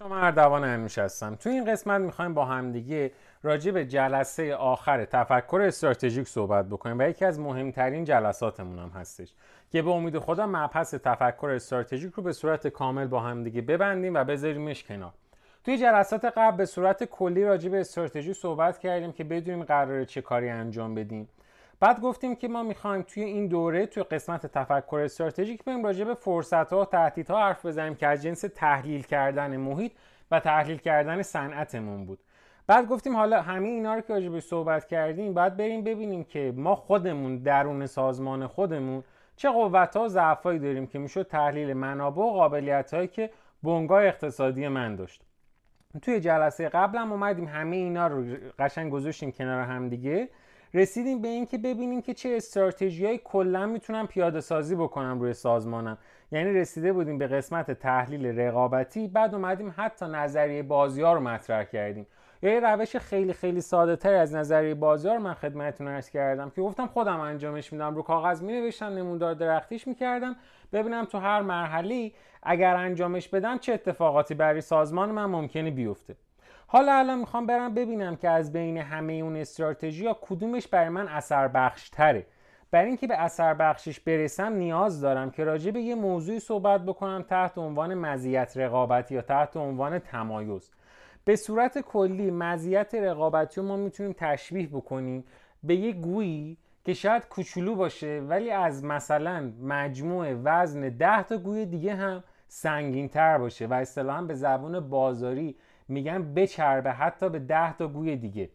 شما اردوان انوش هستم تو این قسمت می‌خوایم با همدیگه راجع به جلسه آخر تفکر استراتژیک صحبت بکنیم و یکی از مهمترین جلساتمون هم هستش که به امید خدا مبحث تفکر استراتژیک رو به صورت کامل با همدیگه ببندیم و بذاریمش کنار. توی جلسات قبل به صورت کلی راجع به استراتژی صحبت کردیم که بدونیم قراره چه کاری انجام بدیم. بعد گفتیم که ما می‌خوایم توی این دوره توی قسمت تفکر استراتژیک بریم راجع به فرصت ها و تهدیدها حرف بزنیم که از جنس تحلیل کردن محیط و تحلیل کردن صنعتمون بود. بعد گفتیم حالا همه اینا رو که راجع صحبت کردیم بعد بریم ببینیم که ما خودمون درون سازمان خودمون چه قوت ها و ضعفایی داریم که می‌شد تحلیل منابع و قابلیت هایی که بنگاه اقتصادی من داشت. توی جلسه قبلم اومدیم همه اینا رو قشنگ گذاشتیم کنار هم دیگه. رسیدیم به اینکه ببینیم که چه استراتژیایی کلا می‌تونم پیاده سازی بکنم روی سازمانم. یعنی رسیده بودیم به قسمت تحلیل رقابتی بعد اومدیم حتی نظریه بازی ها رو مطرح کردیم. یا یه روش خیلی خیلی ساده تر از نظریه رو من خدمتتون عرض کردم که گفتم خودم انجامش میدم. رو کاغذ می نوشتم نمودار درختیش می‌کردم. ببینم تو هر مرحله اگر انجامش بدم چه اتفاقاتی برای سازمان من ممکنه بیفته. حالا الان می‌خوام برم ببینم که از بین همه اون استراتژی یا کدومش برای من اثر بخش تره برای اینکه به اثر بخشش برسم نیاز دارم که راجع به یه موضوعی صحبت بکنم تحت عنوان مزیت رقابتی یا تحت عنوان تمایز. به صورت کلی مزیت رقابتی رو ما می‌تونیم تشبیه بکنیم به یه گویی که شاید کوچولو باشه ولی از مثلا مجموع وزن 10 تا گوی دیگه هم سنگین تر باشه و اصطلاحا به زبون بازاری میگن بچربه حتی به 10 تا گوی دیگه.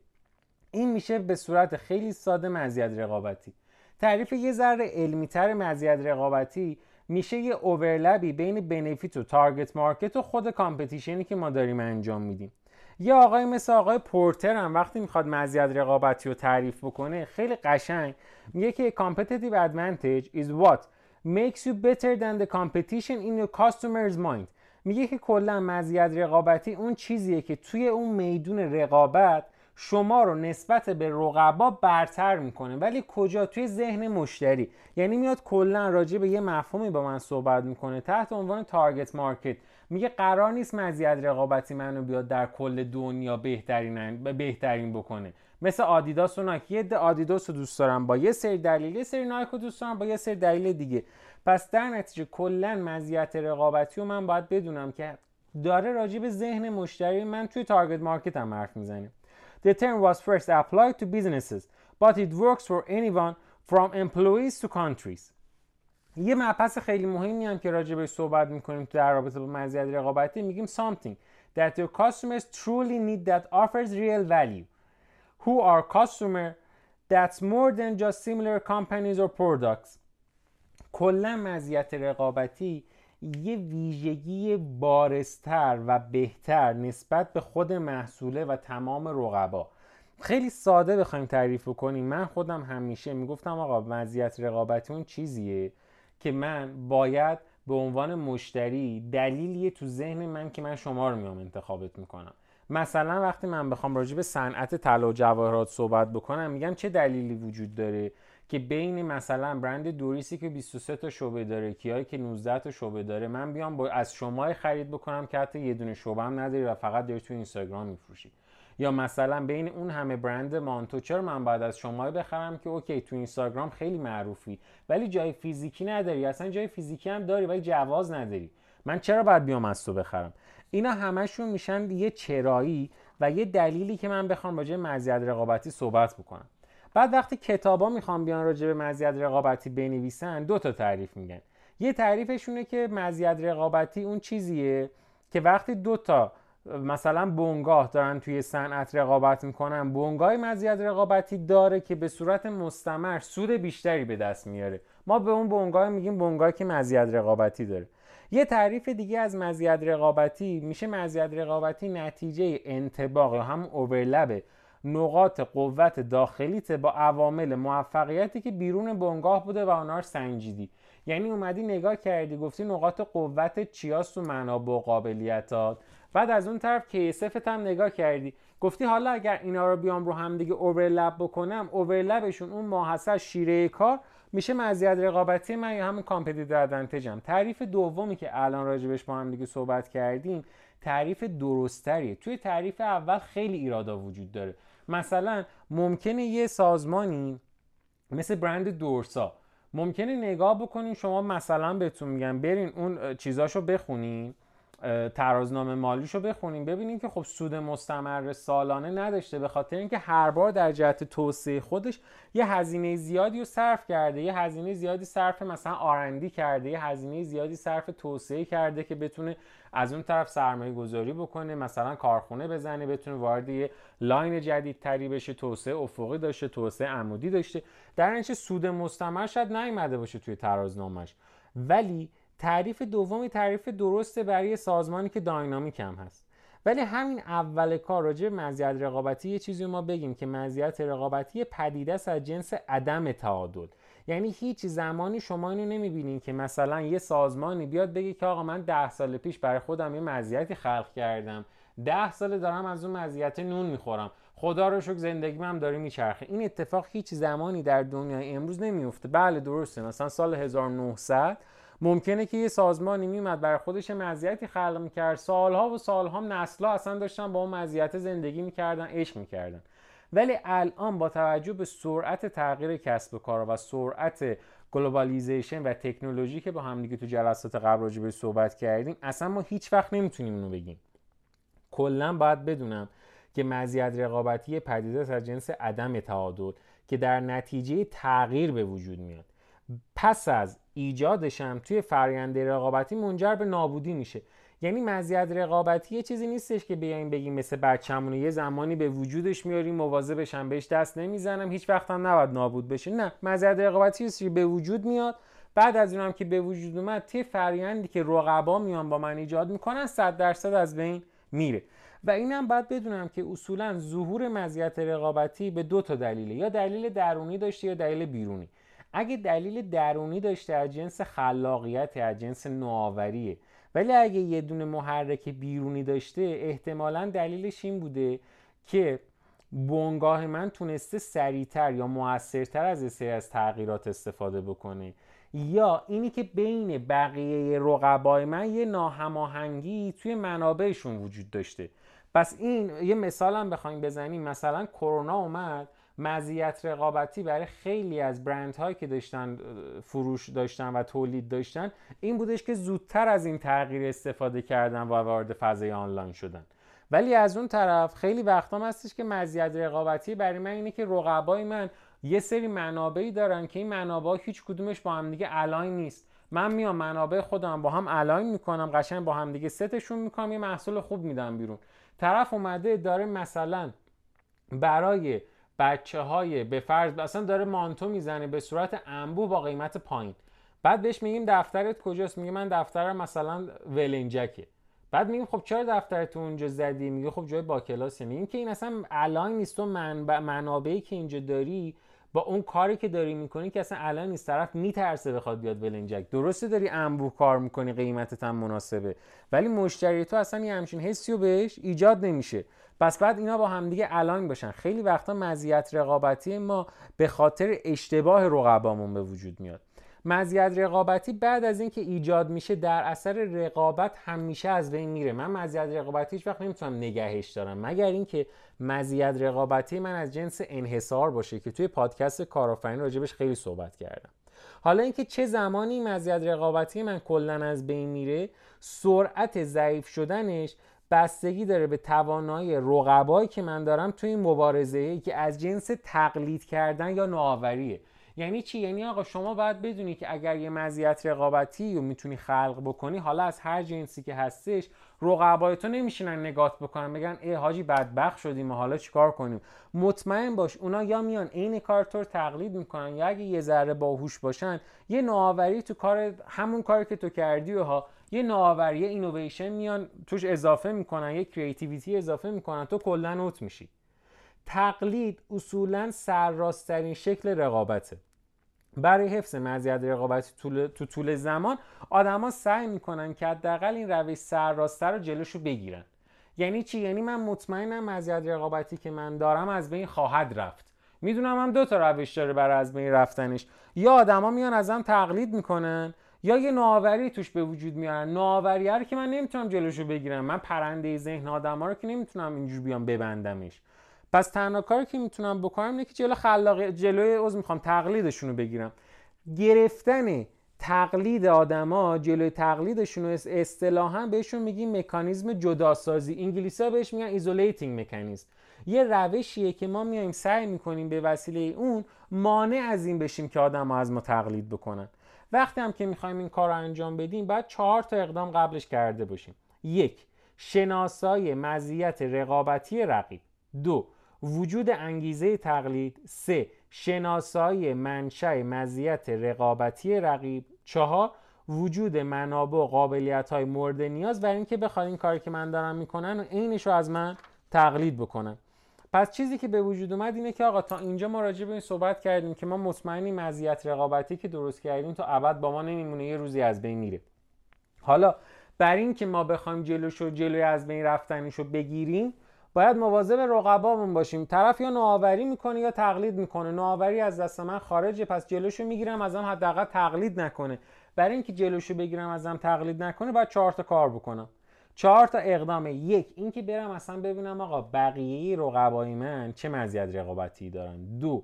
این میشه به صورت خیلی ساده مزیت رقابتی. تعریف یه ذره علمیتر مزیت رقابتی میشه یه overlap ی بین benefit و target market و خود competition ی که ما داریم انجام میدیم. یه آقای مثل آقای پورتر هم وقتی می‌خواد مزیت رقابتی رو تعریف بکنه خیلی قشنگ میگه که competitive advantage is what makes you better than the competition in your customer's mind. میگه که کلا مزیت رقابتی اون چیزیه که توی اون میدون رقابت شما رو نسبت به رقبا برتر می‌کنه. ولی کجا؟ توی ذهن مشتری. یعنی میاد کلا راجع به یه مفهومی با من صحبت می‌کنه. تحت عنوان تارگت مارکت. میگه قرار نیست مزیت رقابتی منو بیاد در کل دنیا بهترین بهترین بکنه. مثل آدیداس و نایک. یه آدیداس رو دوست دارم. با یه سری دلیل یه سری نایک رو دوست دارم. با یه سری دلیل دیگه. پس در نتیجه کلا مزیت رقابتی رو من باید بدونم که داره راجع به ذهن مشتری من توی تارگت مارکت هم حرف می‌زنه The term was first applied to businesses but it works for anyone from employees to countries یه مبحث خیلی مهمی هم که راجع به صحبت می‌کنیم در رابطه با مزیت رقابتی میگیم something that your customers truly need that offers real value who are customer that's more than just similar companies or products کلا مزیت رقابتی یه ویژگی بارستر و بهتر نسبت به خود محصوله و تمام رقبا. خیلی ساده بخوایم تعریف کنیم. من خودم همیشه می‌گفتم آقا مزیت رقابتی اون چیزیه که من باید به عنوان مشتری دلیلیه تو ذهن من که من شما رو میام انتخابت می‌کنم. مثلا وقتی من بخوام راجع به صنعت طلا و جواهرات صحبت بکنم میگم چه دلیلی وجود داره؟ که بین مثلا برند دوریسی که 23 تا شعبه داره کیایی که 19 تا شعبه داره من بیام با از شما خرید بکنم که حتی یه دونه شعبه هم نداری و فقط داری تو اینستاگرام میفروشی. یا مثلا بین اون همه برند مانتو چرا من باید از شما بخرم که اوکی تو اینستاگرام خیلی معروفی ولی جای فیزیکی نداری؟ اصلا جای فیزیکی هم داری ولی جواز نداری. من چرا باید بیام از تو بخرم؟ اینا همشون میشن یه چرایی و یه دلیلی که من بخوام راجع مزیت رقابتی صحبت بکنم. بعد وقتی کتابا می‌خوام بیان راجع به مزیت رقابتی بنویسن دو تا تعریف میگن. یه تعریفشونه که مزیت رقابتی اون چیزیه که وقتی دو تا مثلا بنگاه دارن توی صنعت رقابت می‌کنن بنگاه مزیت رقابتی داره که به صورت مستمر سود بیشتری به دست میاره. ما به اون بنگاه میگیم بنگاهی که مزیت رقابتی داره. یه تعریف دیگه از مزیت رقابتی میشه مزیت رقابتی نتیجه انتباق یا هم اوورلبه نقاط قوت داخلیت با عوامل موفقیتی که بیرون بنگاه بوده و آنها سنجیدی. یعنی اومدی نگاه کردی گفتی نقاط قوت چیاست و منابع و قابلیتات. بعد از اون طرف KSF ت هم نگاه کردی. گفتی حالا اگر اینا رو بیام رو هم دیگه overlap بکنم overlap شون اون ماحصل شیره کار میشه مزیت رقابتی من یا همون competitive advantage م تعریف دومی که الان راجبش با هم دیگه صحبت کردیم تعریف درستریه توی تعریف اول خیلی ایرادا وجود داره. مثلا ممکنه یه سازمانی مثل برند دورسا ممکنه نگاه بکنین شما مثلا بهتون میگم برین اون چیزاشو بخونین. ترازنامه مالیشو بخونیم. ببینیم که خب سود مستمر سالانه نداشته به خاطر اینکه هر بار در جهت توسعه خودش یه هزینه زیادی رو صرف کرده یه هزینه زیادی صرف مثلا آرندی کرده یه هزینه زیادی صرف توسعه کرده که بتونه از اون طرف سرمایه گذاری بکنه مثلا کارخونه بزنه بتونه وارد یه لاین جدیدتری بشه توسعه افقی داشته توسعه عمودی داشته. در اینچه سود مستمر شاید نیومده باشه توی ترازنامهش ولی تعریف دومی تعریف درسته برای سازمانی که داینامیک هم هست. ولی همین اول کار راجع به مزیت رقابتی یه چیزی ما بگیم که مزیت رقابتی پدیده است از جنس عدم تعادل. یعنی هیچ زمانی شما اینو نمی‌بینین که مثلا یه سازمانی بیاد بگه که آقا من ده سال پیش برای خودم یه مزیتی خلق کردم. ده سال دارم از اون مزیت نون می‌خورم. خدا رو شکر زندگی هم داره میچرخه. این اتفاق هیچ زمانی در دنیای امروز نمیفته بله درسته. مثلا سال 1900 ممکنه که یه سازمانی میمد برای خودش مزیتی خلق می‌کرد. سالها و سالها نسلها اصلا داشتن با اون مزیت زندگی می‌کردن عشق می‌کردن. ولی الان با توجه به سرعت تغییر کسب و کار و سرعت globalization و تکنولوژی که با هم دیگه تو جلسات قبل راجع به صحبت کردیم اصلا ما هیچ وقت نمی‌تونیم اینو بگیم. کلا باید بدونم که مزیت رقابتی پدیده از جنس عدم تعادل که در نتیجه تغییر به وجود میاد. پس از ایجادشم توی فرآیند رقابتی منجر به نابودی میشه. یعنی مزیت رقابتی یه چیزی نیستش که بیایم بگیم مثل بچه‌مون یه زمانی به وجودش میاریم مواظبشم بهش دست نمی‌زنم هیچ وقت هم نباید نابود بشه. نه مزیت رقابتی که به وجود میاد. بعد از اونم که به وجود اومد تی فرآیندی که رقبا میان با من ایجاد می‌کنن 100 درصد از بین میره. و اینم باید بدونم که اصولا ظهور مزیت رقابتی به دو تا دلیله یا دلیل درونی داشته یا دلیل بیرونی. اگه دلیل درونی داشته از جنس خلاقیت از جنس نوآوریه. ولی اگه یه دونه محرک بیرونی داشته احتمالا دلیلش این بوده که بونگاه من تونسته سریعتر یا موثرتر از سری از تغییرات استفاده بکنه. یا اینی که بین بقیه رقبای من یه ناهماهنگی توی منابعشون وجود داشته. پس این یه مثال هم بخوایم بزنیم. مثلا کرونا اومد. مزیت رقابتی برای خیلی از برند هایی که داشتن فروش داشتن و تولید داشتن این بودش که زودتر از این تغییر استفاده کردن و وارد فضای آنلاین شدن. ولی از اون طرف خیلی وقتا هستش که مزیت رقابتی برای من اینه که رقبای من یه سری منابعی دارن که این منابع هیچ کدومش با هم دیگه الاین نیست. من میام منابع خودم با هم الاین می‌کنم قشنگ با هم دیگه ستشون می‌کنم یه محصول خوب میدم بیرون. طرف اومده داره مثلا برای بچه های به فرض اصلا داره مانتو می‌زنه به صورت انبوه با قیمت پایین. بعد بهش میگیم دفترت کجاست؟ میگه من دفترم مثلا ولنجکه. بعد میگیم خب چرا دفترت اونجا زدی؟ میگه خب جای با کلاسه. میگیم که این اصلا الان نیست و منابعی که اینجا داری با اون کاری که داری می‌کنی که اصلا الان نیست طرف میترسه بخواد بیاد ولنجک درسته داری انبوه کار می‌کنی قیمتت هم مناسبه. ولی مشتری تو اصلا یه همچین حسی بهش ایجاد نمیشه. پس بعد اینا با همدیگه الان باشن. خیلی وقتا مزیت رقابتی ما به خاطر اشتباه رقبامون به وجود میاد. مزیت رقابتی بعد از اینکه ایجاد میشه در اثر رقابت همیشه از بین میره. من مزیت رقابتی هیچ وقت نمی‌تونم نگهش دارم. مگر اینکه مزیت رقابتی من از جنس انحصار باشه که توی پادکست کارآفرین راجبش خیلی صحبت کردم. حالا اینکه چه زمانی مزیت رقابتی من کلا از بین میره سرعت ضعیف شدنش بستگی داره به توانایی رقبایی که من دارم توی این مبارزه که از جنس تقلید کردن یا نوآوریه. یعنی چی؟ یعنی آقا شما باید بدونی که اگر یه مزیت رقابتی رو می‌تونی خلق بکنی حالا از هر جنسی که هستش رقبای تو نمیشینن نگات بکنن بگن ای حاجی بدبخت شدیم و حالا چیکار کنیم؟ مطمئن باش اونا یا میان عین کار تو رو تقلید می‌کنن یا اگه یه ذره باهوش باشن یه نوآوری تو کار همون کاری که تو کردی و ها یه نوآوری اینویشن میان توش اضافه می‌کنن یه creativity اضافه می‌کنن تو کلا out میشی. تقلید اصولا سرراستترین شکل رقابته. برای حفظ مزیت رقابتی طول، تو طول زمان آدما سعی می‌کنن که حداقل این روش سرراسته رو جلوشو بگیرن. یعنی چی؟ یعنی من مطمئنم مزیت رقابتی که من دارم از بین خواهد رفت. می‌دونم هم دو تا روش داره برای از بین رفتنش. یا آدما میان ازم تقلید می‌کنن یا یه نوآوری توش به وجود میارن. نوآوری که من نمی‌تونم جلوشو بگیرم. من پرنده ذهن آدما رو که نمی‌تونم اینجور بیام ببندمش. پس تنها کاری که می‌تونم بکنم اینه که جلو خلاق جلوی عذر می‌خوام تقلیدشون رو بگیرم. گرفتن تقلید آدما جلوی تقلیدشون رو اصطلاحا بهشون میگیم مکانیزم جداسازی. انگلیسی ها بهش میگن isolating mechanism یه روشیه که ما میایم سعی می‌کنیم به وسیله اون مانع از این بشیم که آدم ها از ما تقلید بکنن. وقتی هم که می‌خوایم این کار رو انجام بدیم باید چهار تا اقدام قبلش کرده باشیم. یک شناسای مزیت رقابتی رقیب. دو وجود انگیزه تقلید سه شناسایی منشأ مزیت رقابتی رقیب. چهار وجود منابع و قابلیت های مورد نیاز و اینکه بخواد این کاری که من دارم می‌کنن و عینش رو از من تقلید بکنن. پس چیزی که به وجود اومد اینه که آقا تا اینجا ما راجع به این صحبت کردیم که ما مطمئنیم مزیت رقابتی که درست کردیم تا ابد با ما نمیمونه یه روزی از بین میره. حالا بر این که ما بخوایم جلوشو جلوی از بین رفتنیشو بگیریم باید مواظب رقبامون باشیم. طرف یا نوآوری می‌کنه یا تقلید می‌کنه. نوآوری از دست من خارجه پس جلوشو می‌گیرم ازم حداقل تقلید نکنه. برای اینکه جلوشو بگیرم ازم تقلید نکنه باید چهار تا کار بکنم. چهار تا اقدام یک اینکه برم اصلا ببینم آقا بقیه رقبای من چه مزیت رقابتی دارن. دو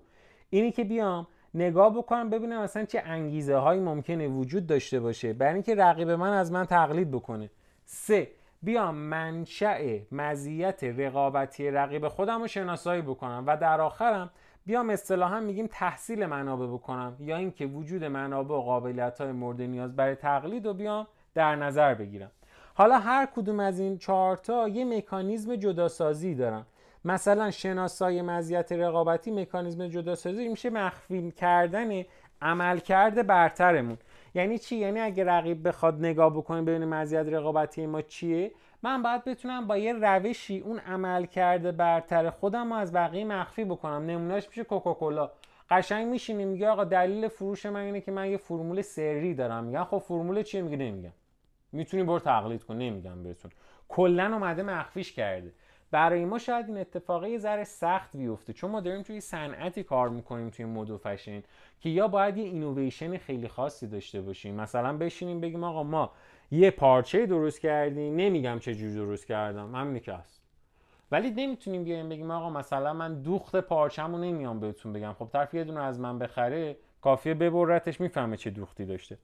اینی که بیام نگاه بکنم ببینم اصلا چه انگیزه هایی ممکنه وجود داشته باشه. برای اینکه رقیب من از من تقلید بکنه. سه بیام منشأ مزیت رقابتی رقیب خودم رو شناسایی بکنم و در آخرم بیام اصطلاحا میگیم تحصیل منابع بکنم یا اینکه وجود منابع و قابلیت های مورد نیاز برای تقلید رو بیام در نظر بگیرم. حالا هر کدوم از این چهارتا یه مکانیزم جداسازی دارن. مثلا شناسایی مزیت رقابتی مکانیزم جداسازی میشه مخفی کردن عملکرد برترمون. یعنی چی؟ یعنی اگه رقیب بخواد نگاه بکنه ببینه مزیت رقابتی ما چیه؟ من باید بتونم با یه روشی اون عمل کرده برتر خودم رو از بقیه مخفی بکنم. نمونهش میشه کوکاکولا. قشنگ میشینی میگه آقا دلیل فروش من اینه که من یه فرمول سری دارم. میگن خب فرمول چیه؟ میگه نمیگم. می‌تونی برو تقلید کن. نمیگم بهتون. کلا اومده مخفیش کرده. برای ما شاید این اتفاقی یه ذره سخت بیفته چون ما داریم توی صنعتی کار می‌کنیم توی مد و فشن که یا باید یه اینویشن خیلی خاصی داشته باشیم. مثلا بشینیم بگیم آقا ما یه پارچه درست کردیم نمیگم چه جور درست کردم همینی که ولی نمی‌تونیم بیایم بگیم آقا مثلا من دوخت پارچه‌مو نمیام بهتون بگم. خب طرف یه دونه از من بخره کافیه ببرتش می‌فهمه چه دوختی داشته.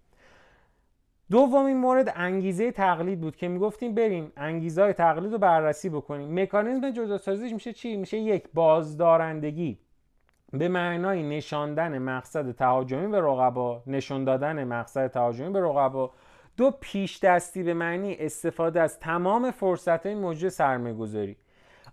دومین مورد انگیزه تقلید بود که می‌گفتیم بریم انگیزه های تقلید رو بررسی بکنیم. مکانیزم جداسازیش میشه چی؟ میشه یک بازدارندگی. به معنای نشاندن مقصد تهاجمی به رقبا نشان دادن مقصد تهاجمی به رقبا. دو پیش دستی به معنی استفاده از تمام فرصت های موجود سرمایه گذاری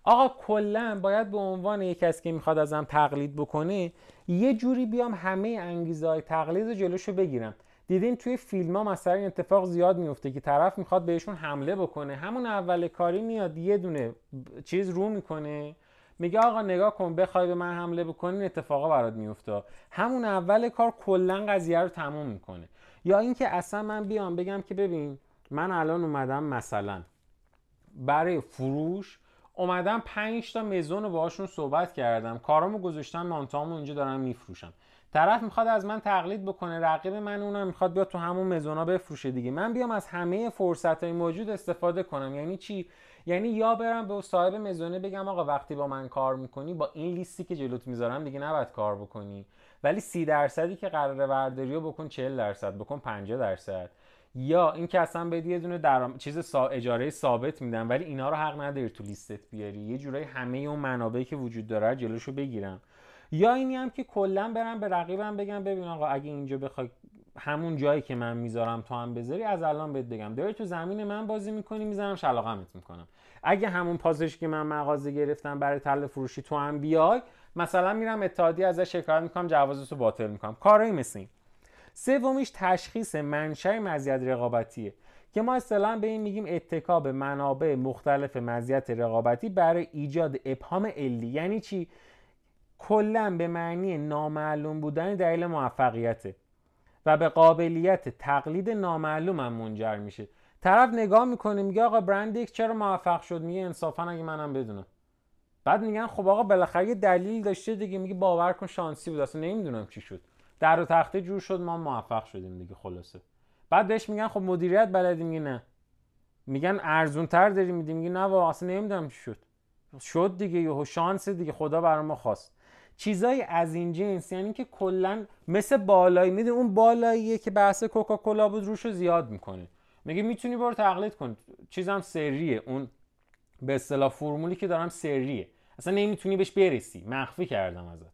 آقا کلا باید به عنوان یک کسی که می‌خواد ازم تقلید بکنه یه جوری بیام همه انگیزه های تقلید جلوشو بگیرم. دیدین توی فیلم ها مثلا این اتفاق زیاد میفته که طرف می‌خواد بهشون حمله بکنه. همون اول کاری میاد یه دونه چیز رو می‌کنه. میگه آقا نگاه کن بخوای به من حمله بکنی اتفاقا برات میفته. همون اول کار کلا قضیه رو تموم می‌کنه. یا اینکه اصلا من بیام بگم که ببین من الان اومدم مثلا برای فروش اومدم 5 تا مزون رو باهاشون صحبت کردم. کارامو گذاشتم مانتامو اینجا دارم میفروشم. طرف می‌خواد از من تقلید بکنه رقیب من اونم می‌خواد بیاد تو همون مزونا بفروشه دیگه. من بیام از همه فرصت های موجود استفاده کنم. یعنی چی؟ یعنی یا برم به صاحب مزونه بگم آقا وقتی با من کار می‌کنی با این لیستی که جلوت می‌ذارم دیگه نباید کار بکنی. ولی سی درصدی که قراره برداری رو بکن 40 درصد بکن 50 درصد. یا اینکه اصلا بدی یه دونه درام... چیز سا... اجاره ثابت میدن ولی اینا رو حق نداری تو لیستت بیاری. یه جورایی همه اون منابعی که وجود داره جلوشو بگیرم. یا اینی هم که کلا برم به رقیبم بگم ببین آقا اگه اینجا بخوای همون جایی که من می‌ذارم تو هم بذاری از الان بهت بگم. داری تو زمین من بازی می‌کنی می‌ذارم شلاقمت می‌کنم. اگه همون پاسش که من مغازه گرفتم برای تله فروشی تو هم بیای مثلا میرم اتحادیه ازش شکایت می‌کنم جوازش رو باطل می‌کنم. کارایی مثل سومیش تشخیص منشأ مزیت رقابتیه. که ما اصطلاحا به این میگیم اتکا به منابع مختلف مزیت رقابتی برای ایجاد ابهام علی. یعنی چی؟ کلا به معنی نامعلوم بودن دلیل موفقیته و به قابلیت تقلید نامعلوم هم منجر میشه. طرف نگاه می‌کنه میگه آقا برند چرا موفق شد؟ میگه انصافا اگه منم بدونم. بعد میگن خب آقا بالاخره یه دلیل داشته دیگه میگه باور کن شانسی بود. اصلا نمی‌دونم چی شد. در و تخته جور شد ما موفق شدیم دیگه خلاصه. بعد بهش میگن خب مدیریت بلدی؟ میگه نه. میگن ارزون تر داری میدی؟ میگه نه اصلا نمی‌دونم چی شد. شد دیگه یهو شانس دیگه خدا برای ما خواست. چیزای از این جنس یعنی که کلا مثل بالایی میده اون بالاییه که بحث کوکاکولا بود روشو زیاد می‌کنه. میگه می‌تونی برو تقلید کن. چیزم سریه. اون به اصطلاح فرمولی که دارم سریه. اصلا نمی‌تونی بهش برسی. مخفی کردم ازت.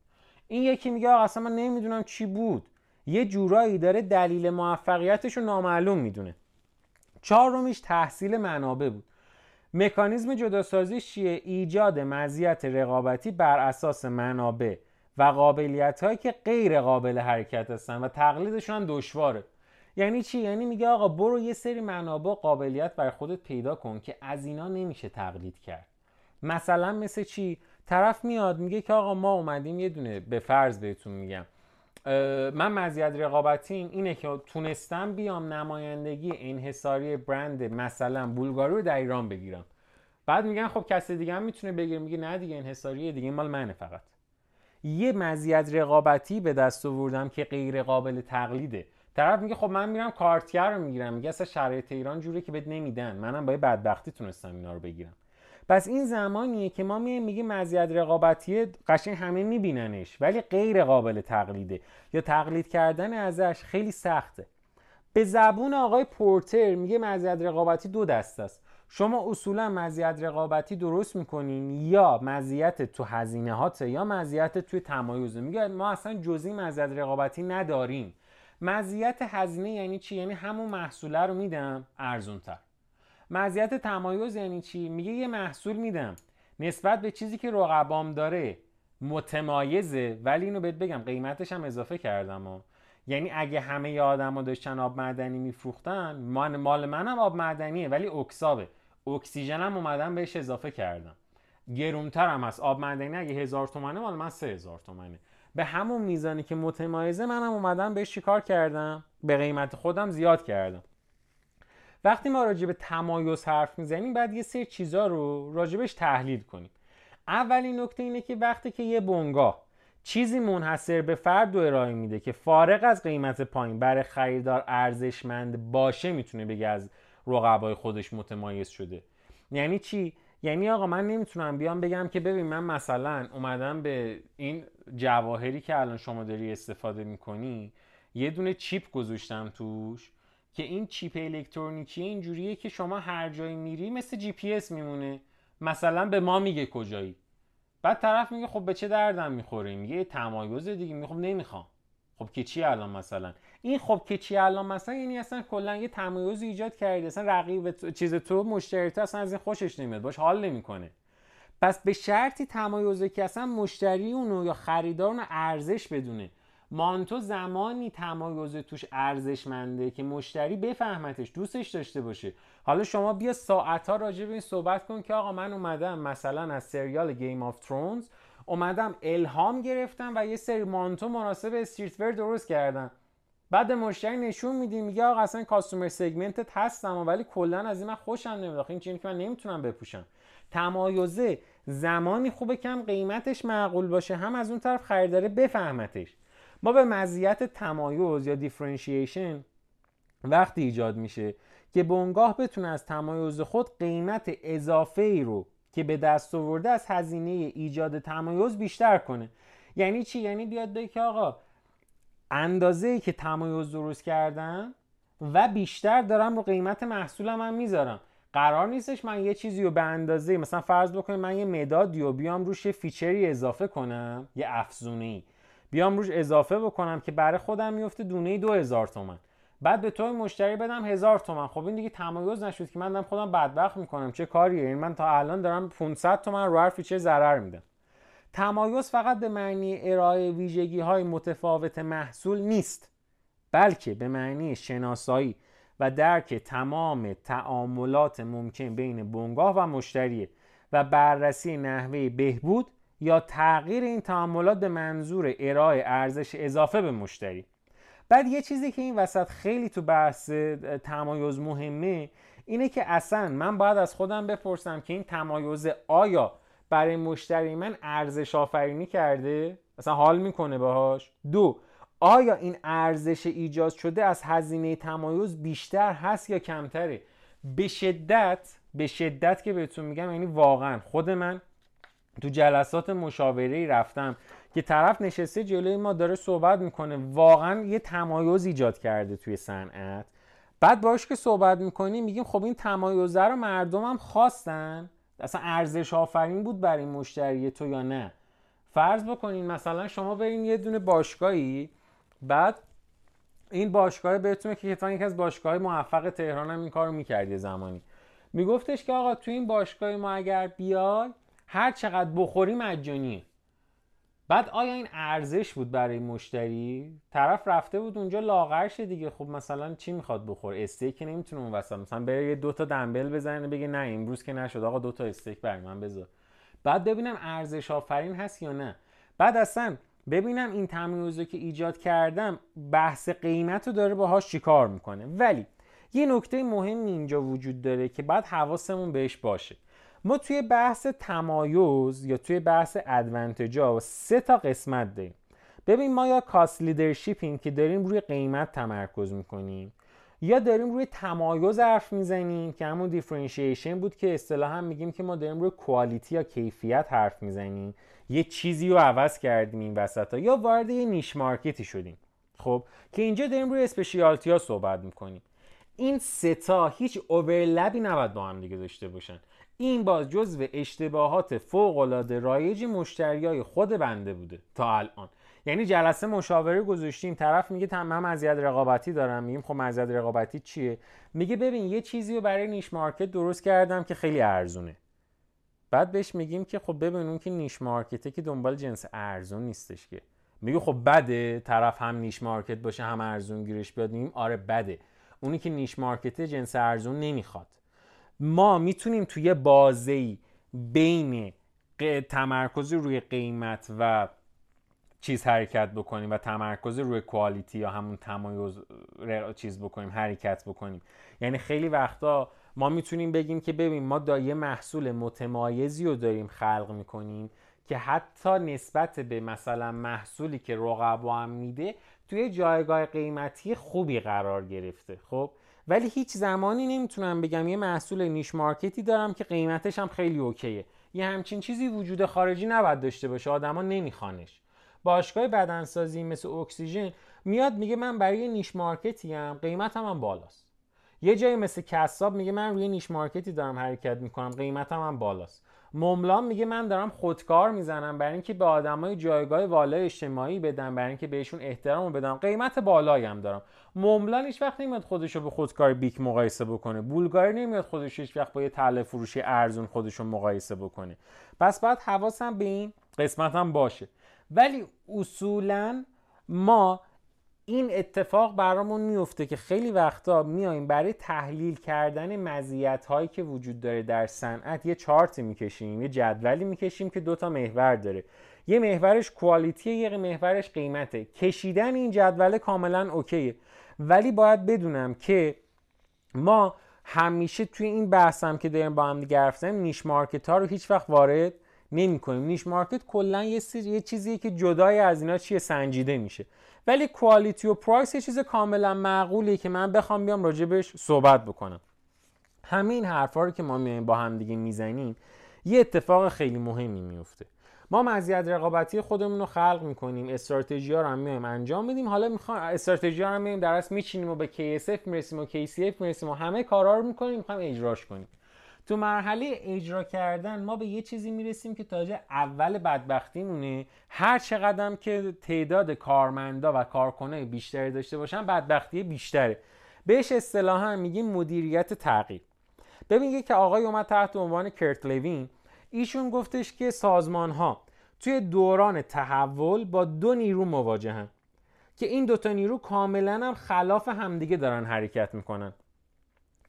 این یکی میگه آقا اصلا من نمی‌دونم چی بود. یه جورایی داره دلیل موفقیتش رو نامعلوم می‌دونه. چهارمیش تحصیل منابع بود. مکانیزم جداسازی چیه؟ ایجاد مزیت رقابتی بر اساس منابع و قابلیت هایی که غیر قابل حرکت هستن و تقلیدشون هم دشواره. یعنی چی؟ یعنی میگه آقا برو یه سری منابع قابلیت بر خودت پیدا کن که از اینا نمیشه تقلید کرد. مثلا مثل چی؟ طرف میاد میگه که آقا ما اومدیم یه دونه به فرض بهتون میگم. من مزیت رقابتیم اینه که تونستم بیام نمایندگی انحصاری برند مثلا بولگاری رو در ایران بگیرم. بعد میگن خب کسی دیگه هم می‌تونه بگیره. میگه نه دیگه انحصاری دیگه مال منه فقط. یه مزیت رقابتی به دست آوردم که غیر قابل تقلیده. طرف میگه خب من میرم کارتیر رو می‌گیرم. میگه اصلا شرایط ایران جوری که بهت نمیدن. منم با بدبختی تونستم اینا رو بگیرم. پس این زمانیه که ما میایم میگه مزیت رقابتی قشنگ همه میبیننش. ولی غیر قابل تقلیده. یا تقلید کردن ازش خیلی سخته. به زبون آقای پورتر میگه مزیت رقابتی دو دست است. شما اصولا مزیت رقابتی درست می‌کنین یا مزیت تو هزینه هاته یا مزیت توی تمایز. میگه ما اصلا جزئی مزیت رقابتی نداریم. مزیت هزینه یعنی چی؟ یعنی همون محصوله رو میدم ارزون تر مزیت تمایز یعنی چی؟ میگه یه محصول میدم. نسبت به چیزی که رقبام داره متمایزه ولی اینو بهت بگم قیمتش هم اضافه کردم و. یعنی اگه همه آدما داشتن آب معدنی میفروختن من مال منم آب معدنیه ولی اکسابه اکسیژنم اومدم بهش اضافه کردم. گرونتر هم هست. آب معدنی اگه هزار تومنه مال من سه هزار تومنه. به همون میزانی که متمایزه منم اومدم بهش چیکار کردم؟ به قیمت خودم زیاد کردم. وقتی ما راجع به تمایز حرف می‌زنیم بعد یه سری چیزا رو راجبش تحلیل کنیم. اولین نکته اینه که وقتی که یه بنگاه چیزی منحصر به فرد رو ارائه میده که فارغ از قیمت پایین برای خریدار ارزشمند باشه می‌تونه بگه از رقبای خودش متمایز شده. یعنی چی؟ یعنی آقا من نمی‌تونم بیام بگم که ببین من مثلا اومدم به این جواهری که الان شما داری استفاده می‌کنی یه دونه chip گذاشتم توش. که این chip الکترونیکی اینجوریه که شما هر جایی میری مثل جی پی اس میمونه. مثلا به ما میگه کجایی. بعد طرف میگه خب به چه دردم می‌خوره؟ میگه تمایز دیگه. میگه خب نمی‌خوام. خب که چی الان مثلا؟ این خب که چی الان مثلا؟ یعنی اصلا کلا یه تمایز ایجاد کرده. اصلا رقیب چیز تو مشتری تو اصلا از این خوشش نمیاد. باش حال نمی‌کنه. پس به شرطی تمایزه که اصلا مشتری اونو یا خریدار اونو ارزش بدونه. مانتو زمانی تمایز توش ارزشمنده که مشتری بفهمتش دوستش داشته باشه. حالا شما بیا ساعت ها راجع به این صحبت کن که آقا من اومدم مثلا از سریال Game of Thrones اومدم الهام گرفتم و یه سری مانتو مناسب streetwear درست کردم. بعد مشتری نشون میدی میگه آقا اصلا customer segment ت هستم ولی کلا از این من خوشم نمیاد. این چیزی که من نمی‌تونم بپوشم. تمایزه زمانی خوبه هم قیمتش معقول باشه هم از اون طرف خریداره بفهمتش. ما به مزیت تمایز یا differentiation وقتی ایجاد میشه که بنگاه بتونه از تمایز خود قیمت اضافه ای رو که به دست آورده از هزینه ایجاد تمایز بیشتر کنه. یعنی چی؟ یعنی بیاد بگه که آقا اندازه ای که تمایز درست کردم و بیشتر دارم رو قیمت محصولم هم می‌ذارم. قرار نیستش من یه چیزی رو به اندازه مثلا فرض بکنیم من یه مدادی و بیام روش فیچری اضافه کنم یه افزونه ای بیام روش اضافه بکنم که برای خودم میفته دونه دو هزار تومن. بعد به توی مشتری بدم هزار تومن. خب این دیگه تمایز نشد که من دارم خودم بدبخت می‌کنم. چه کاریه؟ این من تا الان دارم 500 تومن رو هر feature ضرر میدم تمایز فقط به معنی ارائه ویژگی های متفاوت محصول نیست بلکه به معنی شناسایی و درک تمام تعاملات ممکن بین بنگاه و مشتریه و بررسی نحوه بهبود یا تغییر این تعاملات به منظور ارائه ارزش اضافه به مشتری. بعد یه چیزی که این وسط خیلی تو بحث تمایز مهمه اینه که اصلا من باید از خودم بپرسم که این تمایز آیا برای مشتری من ارزش آفرینی کرده؟ مثلا حال می‌کنه باهاش. دو آیا این ارزش ایجاد شده از هزینه تمایز بیشتر هست یا کمتره؟ به شدت به شدت که بهتون میگم یعنی واقعا خود من تو جلسات مشاوره رفتم که طرف نشسته جلوی ما داره صحبت می‌کنه. واقعا یه تمایز ایجاد کرده توی صنعت. بعد باش که صحبت می‌کنیم میگیم خب این تمایزه رو مردم هم خواستن. اصلا ارزش آفرین بود برای مشتری تو یا نه. فرض بکنین مثلا شما برین یه دونه باشگاهی بعد این باشگاه بهتون که کتان یکی از باشگاه موفق تهران هم این کارو می‌کرد یه زمانی. میگفتش که آقا تو این باشگاه ما اگر بیای هر چقدر بخوری مجانیه بعد آیا این ارزش بود برای مشتری؟ طرف رفته بود اونجا لاغرش دیگه. خب مثلا چی می‌خواد بخور؟ استیک نمی‌تونه اون وسط. مثلا بره یه دو تا دنبل بزنه بگه نه امروز که نشد. آقا دو تا استیک برای من بذار. بعد ببینم ارزش آفرین هست یا نه. بعد اصلا ببینم این تمیزی که ایجاد کردم بحث قیمت رو داره باهاش چیکار می‌کنه. ولی یه نکته مهم اینجا وجود داره که باید حواسمون بهش باشه. ما توی بحث تمایز یا توی بحث advantage ا سه تا قسمت داریم. ببین ما یا cost leadership یم که داریم روی قیمت تمرکز می‌کنیم یا داریم روی تمایز حرف می‌زنیم که همون differentiation بود که اصطلاحا میگیم که ما داریم روی quality یا کیفیت حرف می‌زنیم. یه چیزی رو عوض کردیم این وسط ها یا وارد یه niche market ی شدیم. خب که اینجا داریم روی اسپشیالتی ها صحبت می‌کنیم. این ستا هیچ اوورلپی نباید با هم دیگه داشته باشن. این باز جزو اشتباهات فوق العاده رایج مشتریای خود بنده بوده تا الان. یعنی جلسه مشاوره گذاشتیم طرف میگه تمام مزیت رقابتی دارم. میگیم خب مزیت رقابتی چیه؟ میگه ببین یه چیزی رو برای نیش مارکت درست کردم که خیلی ارزونه. بعد بهش میگیم که خب ببین اون که نیش مارکته که دنبال جنس ارزون نیستش که. میگه خب بده طرف هم نیش مارکت باشه هم ارزون گیرش بیاد. میگیم آره بده. اونی که نیش مارکته جنس ارزون نمی‌خواد. ما می‌تونیم توی بازی بین تمرکز روی قیمت و چیز حرکت بکنیم و تمرکز روی کوالیتی یا همون تمایز چیز بکنیم حرکت بکنیم. یعنی خیلی وقتا ما می‌تونیم بگیم که ببین ما دا یه محصول متمایزی رو داریم خلق می‌کنیم که حتی نسبت به مثلا محصولی که رقبا هم میده توی جایگاه قیمتی خوبی قرار گرفته. خب؟ ولی هیچ زمانی نمی‌تونم بگم یه محصول niche market ی دارم که قیمتش هم خیلی okay ه. یه همچین چیزی وجود خارجی نباید داشته باشه آدما نمیخوانش. باشگاه بدنسازی مثل اکسیژن میاد میگه من برای niche market ی هم قیمتم هم بالاست. یه جایی مثل کساب میگه من روی niche market ی دارم حرکت می‌کنم قیمتم هم بالاست. مملان میگه من دارم خودکار می‌زنم برای اینکه به آدمای جایگاه والای اجتماعی بدم برای اینکه بهشون احترام بدم. قیمت بالایی هم دارم. مملان هیچ وقت نمیاد خودش رو به خودکار بیک مقایسه بکنه. بولگاری نمیاد خودش هیچ وقت با یه تله فروشی ارزون خودش رو مقایسه بکنه. پس باید حواسم به این قسمت هم باشه. ولی اصولا ما این اتفاق برامون میفته که خیلی وقتا میایم برای تحلیل کردن مزیت هایی که وجود داره در صنعت یه چارتی می‌کشیم یه جدولی می‌کشیم که دوتا محور داره. یه محورش quality یه محورش قیمته. کشیدن این جدول کاملا okay ه. ولی باید بدونم که ما همیشه توی این بحثم که داریم با هم دیگه niche market ها رو هیچ وقت وارد نمی کنیم niche market کلا یه, یه چیزیه که جدای از اینا چیه؟ سنجیده میشه. ولی quality و price یه چیز کاملا معقولیه که من بخوام بیام راجبش صحبت بکنم. همین حرفا رو که ما میایم با هم دیگه می‌زنیم یه اتفاق خیلی مهمی میفته. ما مزیت رقابتی خودمون رو خلق می‌کنیم استراتژی ها رو هم میایم انجام میدیم. حالا می‌خوام استراتژی ها رو میایم در اصل میچینیم و به KSF می‌رسیم و KCF می‌رسیم و همه کارا رو می‌کنیم می‌خوایم اجراش کنیم. تو مرحله اجرا کردن ما به یه چیزی می‌رسیم که تاجه اول بدبختیمونه. هر چقدر که تعداد کارمندا و کارکنای بیشتری داشته باشن بدبختی بیشتره. بهش اصطلاحا میگیم مدیریت تغییر. ببین که آقای اومد تحت عنوان کرت لوین ایشون گفتش که سازمان ها توی دوران تحول با دو نیرو مواجهن که این دوتا نیرو کاملا هم خلاف همدیگه دارن حرکت می‌کنن.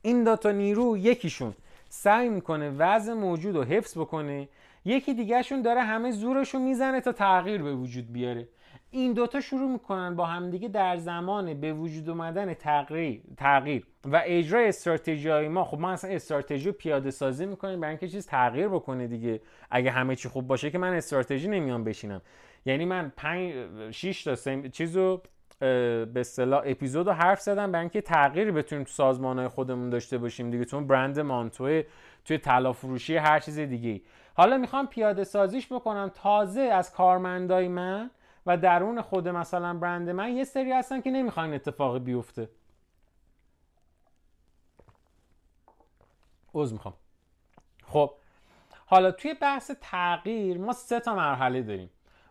این دوتا نیرو یکیشون. سعی می‌کنه وضع موجود رو حفظ بکنه. یکی دیگهشون داره همه زورشو می‌زنه تا تغییر به وجود بیاره. این دوتا شروع می‌کنن با همدیگه در زمان به وجود اومدن تغییر, تغییر. و اجرای استراتژی های ما خب ما اصلا استراتژی رو پیاده سازی می‌کنیم برای اینکه چیز تغییر بکنه دیگه. اگه همه چی خوب باشه که من استراتژی نمیام بشینم. یعنی من 5 6 تا. چیزو به اصطلاح اپیزود رو حرف زدم برای اینکه تغییری بتونیم تو سازمان های خودمون داشته باشیم دیگه. تو برند مانتوی توی طلا فروشی هر چیز دیگه حالا می‌خوام پیاده سازیش بکنم. تازه از کارمندای من و درون خود مثلا برند من یه سری هستن که نمی‌خوان اتفاقی بیفته. عوض می‌خوام. خب حالا توی بحث تغییر ما سه تا مرحله داریم.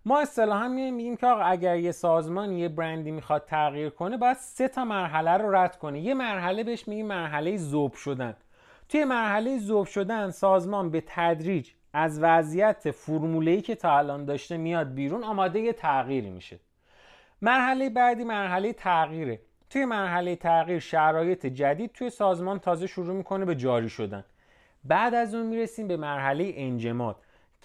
ما اصطلاحا میگیم که آقا اگر یه سازمان یه برندی می‌خواد تغییر کنه باید سه تا مرحله رو رد کنه. یه مرحله بهش میگیم مرحله ذوب شدن. توی مرحله ذوب شدن سازمان به تدریج از وضعیت فرموله‌ای که تا الان داشته میاد بیرون آماده یه تغییری میشه. مرحله بعدی مرحله تغییره. توی مرحله تغییر شرایط جدید توی سازمان تازه شروع می‌کنه به جاری شدن. بعد از اون می‌رسیم به مرحله انجماد.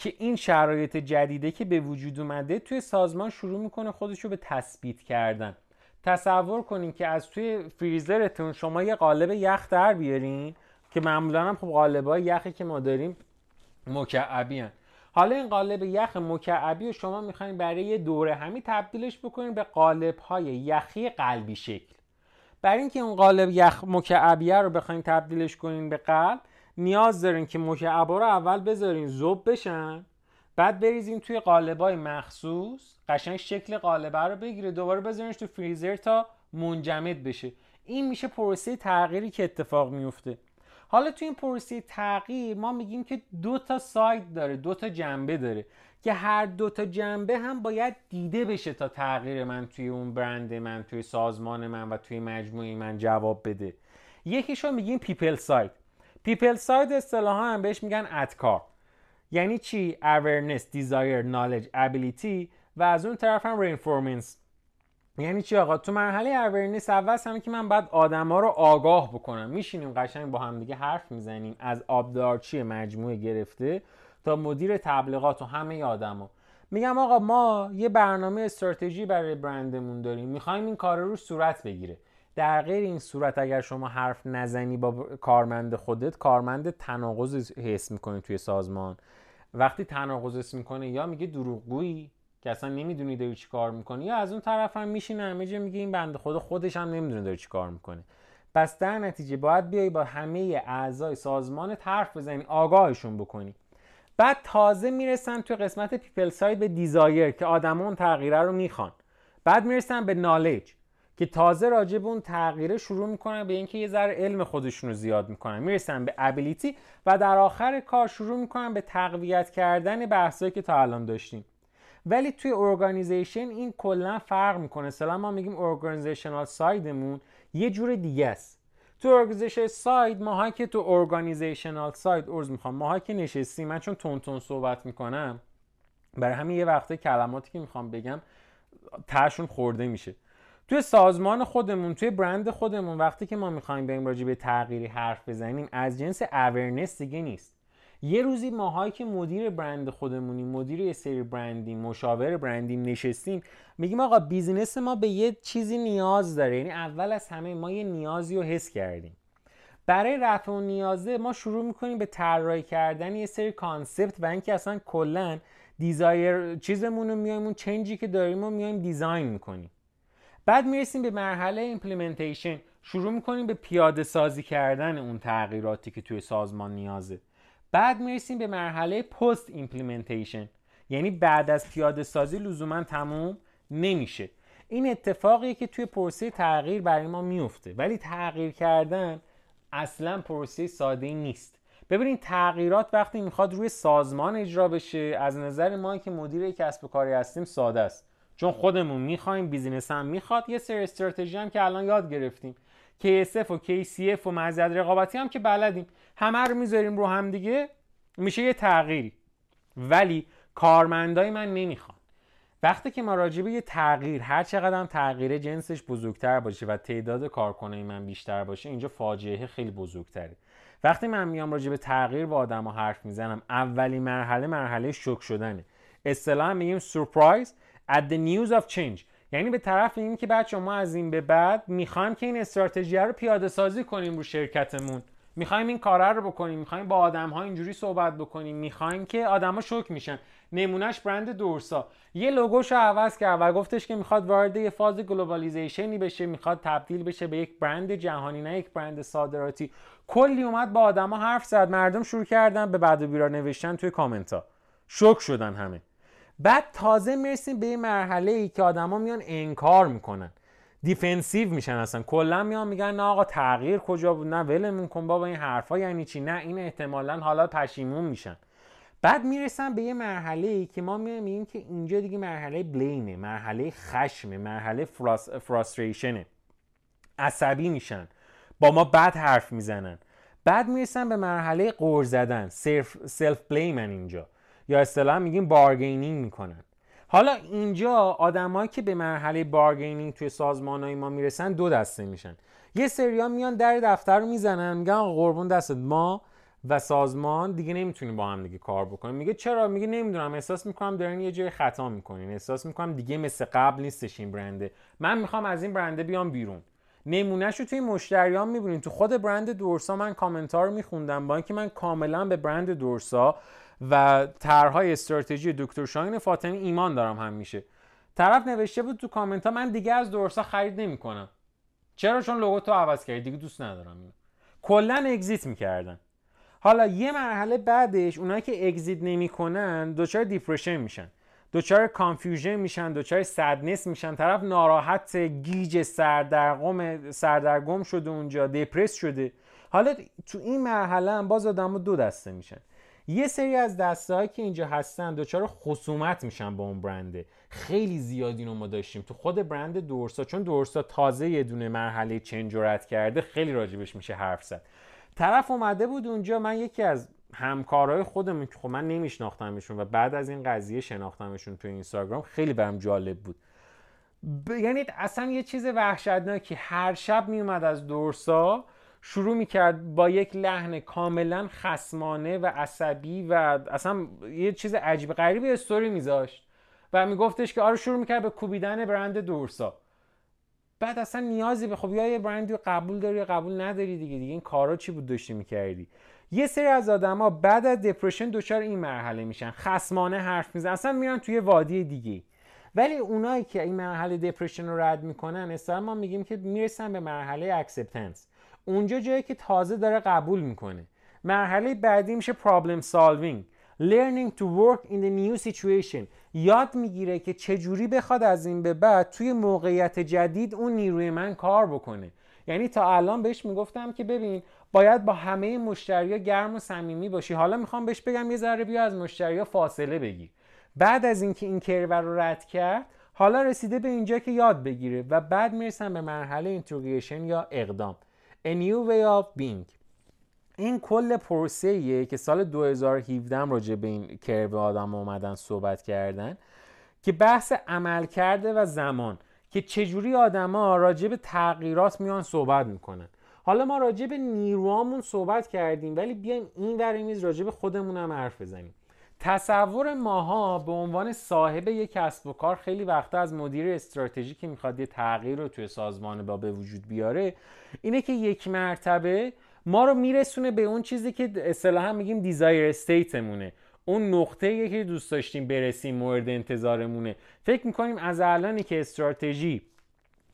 که این شرایط جدیده که به وجود اومده توی سازمان شروع می‌کنه خودش رو به تثبیت کردن تصور کنین که از توی فریزرتون شما یه قالب یخ در بیارین که معمولا هم خب قالب یخی که ما داریم مکعبی هن. حالا این قالب یخ مکعبی رو شما می‌خواین برای یه دوره همی تبدیلش بکنین به قالب های یخی قلبی شکل برای اینکه اون قالب یخ مکعبیه رو بخواین تبدیلش کنین به قلب نیاز دارین که مکعبا رو اول بذارین زوب بشن بعد بریزین توی قالبای مخصوص قشنگ شکل قالبه رو بگیره دوباره بذارینش تو فریزر تا منجمد بشه. این میشه پروسه تغییری که اتفاق میفته. حالا توی این پروسه تغییر ما میگیم که دو تا سایت داره دو تا جنبه داره که هر دو تا جنبه هم باید دیده بشه تا تغییر من توی اون برند من توی سازمان من و توی مجموعه من جواب بده. یکیشو میگیم people side. people side اصطلاحا هم بهش میگن ADKAR یعنی چی؟ Awareness desire knowledge ability و از اون طرف هم reinforcements. یعنی چی آقا؟ تو مرحله awareness اول همه که من باید آدما رو آگاه بکنم. میشینیم قشنگ با هم دیگه حرف می‌زنیم. از آبدارچی مجموعه گرفته تا مدیر تبلیغات و همه آدما میگم آقا ما یه برنامه استراتژی برای برندمون داریم. می‌خوایم این کار رو صورت بگیره. در غیر این صورت اگر شما حرف نزنی با کارمند خودت کارمند تناقض حس می‌کنه توی سازمان. وقتی تناقض حس می‌کنه یا میگه دروغگویی که اصلا نمی‌دونی داری چی کار می‌کنی یا از اون طرف هم میشینه همه جا میگه این بنده خدا خودش هم نمی‌دونه داره چی کار می‌کنه. پس در نتیجه باید بیای با همه اعضای سازمان حرف بزنی آگاهشون بکنی. بعد تازه می‌رسن توی قسمت people side به desire که آدما اون تغییره رو می‌خوان. بعد می‌رسن به knowledge. که تازه راجع به اون تغییره شروع می‌کنن به اینکه یه ذره علم خودشون رو زیاد می‌کنن. می‌رسن به ability و در آخر کار شروع می‌کنن به تقویت کردن بحثایی که تا الان داشتیم. ولی توی organization این کلا فرق می‌کنه. مثلا ما میگیم organizational side مون یه جور دیگه است. تو organization side ماها که تو organizational side عذر می‌خوام ماها که نشستیم من چون تند تند صحبت می‌کنم برای همین یه وقته کلماتی که می‌خوام بگم تهشون خورده میشه. توی سازمان خودمون توی برند خودمون وقتی که ما می‌خوایم بریم راجع به تغییری حرف بزنیم از جنس awareness دیگه نیست. یه روزی ماهایی که مدیر برند خودمونیم مدیر یه سری برندیم مشاور برندیم نشستیم میگیم آقا business ما به یه چیزی نیاز داره. یعنی اول از همه ما یه نیازی رو حس کردیم. برای رفع اون نیازه ما شروع می‌کنیم به طراحی کردن یه سری concept و اینکه اصلا کلا desire چیزمون رو میایم اون change ی که داریم رو میایم design می‌کنیم. بعد می‌رسیم به مرحله implementation شروع می‌کنیم به پیاده سازی کردن اون تغییراتی که توی سازمان نیازه. بعد می‌رسیم به مرحله post implementation یعنی بعد از پیاده سازی لزوما تموم نمیشه. این اتفاقیه که توی پروسه تغییر برای ما میفته ولی تغییر کردن اصلا پروسه ساده نیست. ببینید تغییرات وقتی می‌خواد روی سازمان اجرا بشه از نظر ما که مدیر کسب و کاری هستیم ساده است. چون خودمون می‌خوایم بیزینس هم می‌خواد یه سری استراتژی هم که الان یاد گرفتیم. KSF و KCF و مزیت رقابتی هم که بلدیم. همه رو می‌ذاریم رو هم دیگه میشه یه تغییری. ولی کارمندای من نمی‌خوان. وقتی که ما راجع به یه تغییر هر چقدر هم تغییر جنسش بزرگتر باشه و تعداد کارکنای من بیشتر باشه اینجا فاجعه خیلی بزرگتره. وقتی من میام راجع به تغییر با آدم حرف می‌زنم اولین مرحله مرحله شوک شدنه. اصطلاحا میگیم surprise at the news of change. یعنی به طرف اینکه بعد شما از این به بعد می‌خوایم که این استراتژی رو پیاده سازی کنیم رو شرکتمون. می‌خوایم این کاره رو بکنیم. می‌خوایم با آدم ها اینجوری صحبت بکنیم. می‌خوایم که آدما شوک میشن. نمونهش برند دورسا. یه لوگوشو عوض کرد و گفتش که می‌خواد وارد یه فاز globalization ی بشه می‌خواد تبدیل بشه به یک برند جهانی نه یک برند صادراتی. کلی اومد با آدما حرف زد. مردم شروع کردن به بد و بیراه نوشتن توی کامنت ها شوک شدن همه. بعد تازه می‌رسیم به یه مرحله ای که آدما میان انکار می‌کنن. defensive میشن اصلا. کلا میان میگن نه آقا تغییر کجا بود؟ نه ولمون کن بابا این حرفا یعنی چی؟ نه این احتمالا حالا پشیمون میشن. بعد می‌رسن به یه مرحله ای که ما میگیم که اینجا دیگه مرحله blame ه مرحله خشمه مرحله frus، frustration ه عصبی میشن. با ما بد حرف می‌زنن. بعد می‌رسن به مرحله غر زدن. self blame ان اینجا. یا اصطلاحا میگیم bargaining می‌کنن. حالا اینجا آدمایی که به مرحله bargaining توی سازمان ما می‌رسن دو دسته میشن. یه سریا میان در دفتر رو می‌زنن میگن قربون دستت ما و سازمان دیگه نمی‌تونیم با هم دیگه کار بکنیم. میگه چرا؟ میگه نمی‌دونم. احساس می‌کنم دارین یه جای خطا می‌کنین. احساس می‌کنم دیگه مثل قبل نیستش این برنده. من می‌خوام از این برنده بیام بیرون. نمونهش رو توی مشتریان می‌بینین. تو خود برند دورسا من کامنتار رو میخوندم. با اینکه من کاملا به برند دورسا و طرحهای استراتژی دکتر شاهین فاطمی ایمان دارم هم میشه. طرف نوشته بود تو کامنت ها من دیگه از دورسا خرید نمی‌کنم. چرا؟ چون لوگو تو عوض کردی. دیگه دوست ندارم کلا اگزییت می‌کردن. حالا یه مرحله بعدش اونایی که اگزییت نمی‌کنن دچار دیپرشن میشن. دچار confusion میشن دچار sadness میشن. طرف ناراحت گیج سردرگم سردرگم شده اونجا depressed شده. حالا تو این مرحله هم باز آدم دو دسته میشن. یه سری از دسته که اینجا هستن دچار خصومت میشن با اون برنده. خیلی زیاد اینو ما داشتیم. تو خود برند دورسا چون دورسا تازه یه دونه مرحله change رد کرده خیلی راجبش میشه حرف زد. طرف اومده بود اونجا من یکی از همکارهای خودمون که خب من نمیشناختمشون و بعد از این قضیه شناختمشون تو اینستاگرام خیلی برم جالب بود. ب... یعنی اصلا یه چیز وحشتناکی هر شب میومد از دورسا شروع می‌کرد با یک لحن کاملا خسمانه و عصبی و اصلا یه چیز عجیب غریبی استوری میذاشت و میگفتش که آره شروع می‌کرد به کوبیدن برند دورسا. بعد اصلا نیازی به خب یا یه برندی قبول داری یا قبول نداری دیگه دیگه این کارا چی بود داشتی می‌کردی؟ یه سری از آدما بعد از depression دچار این مرحله میشن خسمانه حرف می‌زنن اصلا میرن توی وادی دیگه. ولی اونایی که این مرحله depression رو رد می‌کنن اصلا ما میگیم که می‌رسن به مرحله acceptance اونجا جایی که تازه داره قبول می‌کنه. مرحله بعدی میشه problem solving. Learning to work in the new situation. یاد می‌گیره که چجوری بخواد از این به بعد توی موقعیت جدید اون نیروی من کار بکنه. یعنی تا الان بهش می‌گفتم که ببین باید با همه مشتریا گرم و صمیمی باشی. حالا می‌خوام بهش بگم یه ذره بیا از مشتریا فاصله بگیر. بعد از اینکه این کرور رو رد کرد حالا رسیده به اینجا که یاد بگیره و بعد می‌رسن به مرحله اینتروگیشن یا اقدام. A New Way of Being. این کل پروسه که سال 2017 راجع به این کرو آدم اومدن صحبت کردن که بحث عمل کرده و زمان که چجوری آدما راجع به تغییرات میان صحبت می‌کنن. حالا ما راجع به نیروامون صحبت کردیم ولی بیایم این ور میز راجع به خودمون هم حرف بزنیم. تصور ماها به عنوان صاحب یک کسب و کار خیلی وقتا از مدیر استراتژی که می‌خواد یه تغییر رو توی سازمان با به وجود بیاره اینه که یک مرتبه ما رو میرسونه به اون چیزی که اصطلاحا میگیم دیزایر استیتمونه اون نقطه که دوست داشتیم برسیم مورد انتظارمونه. فکر می‌کنیم از الانی که استراتژی رو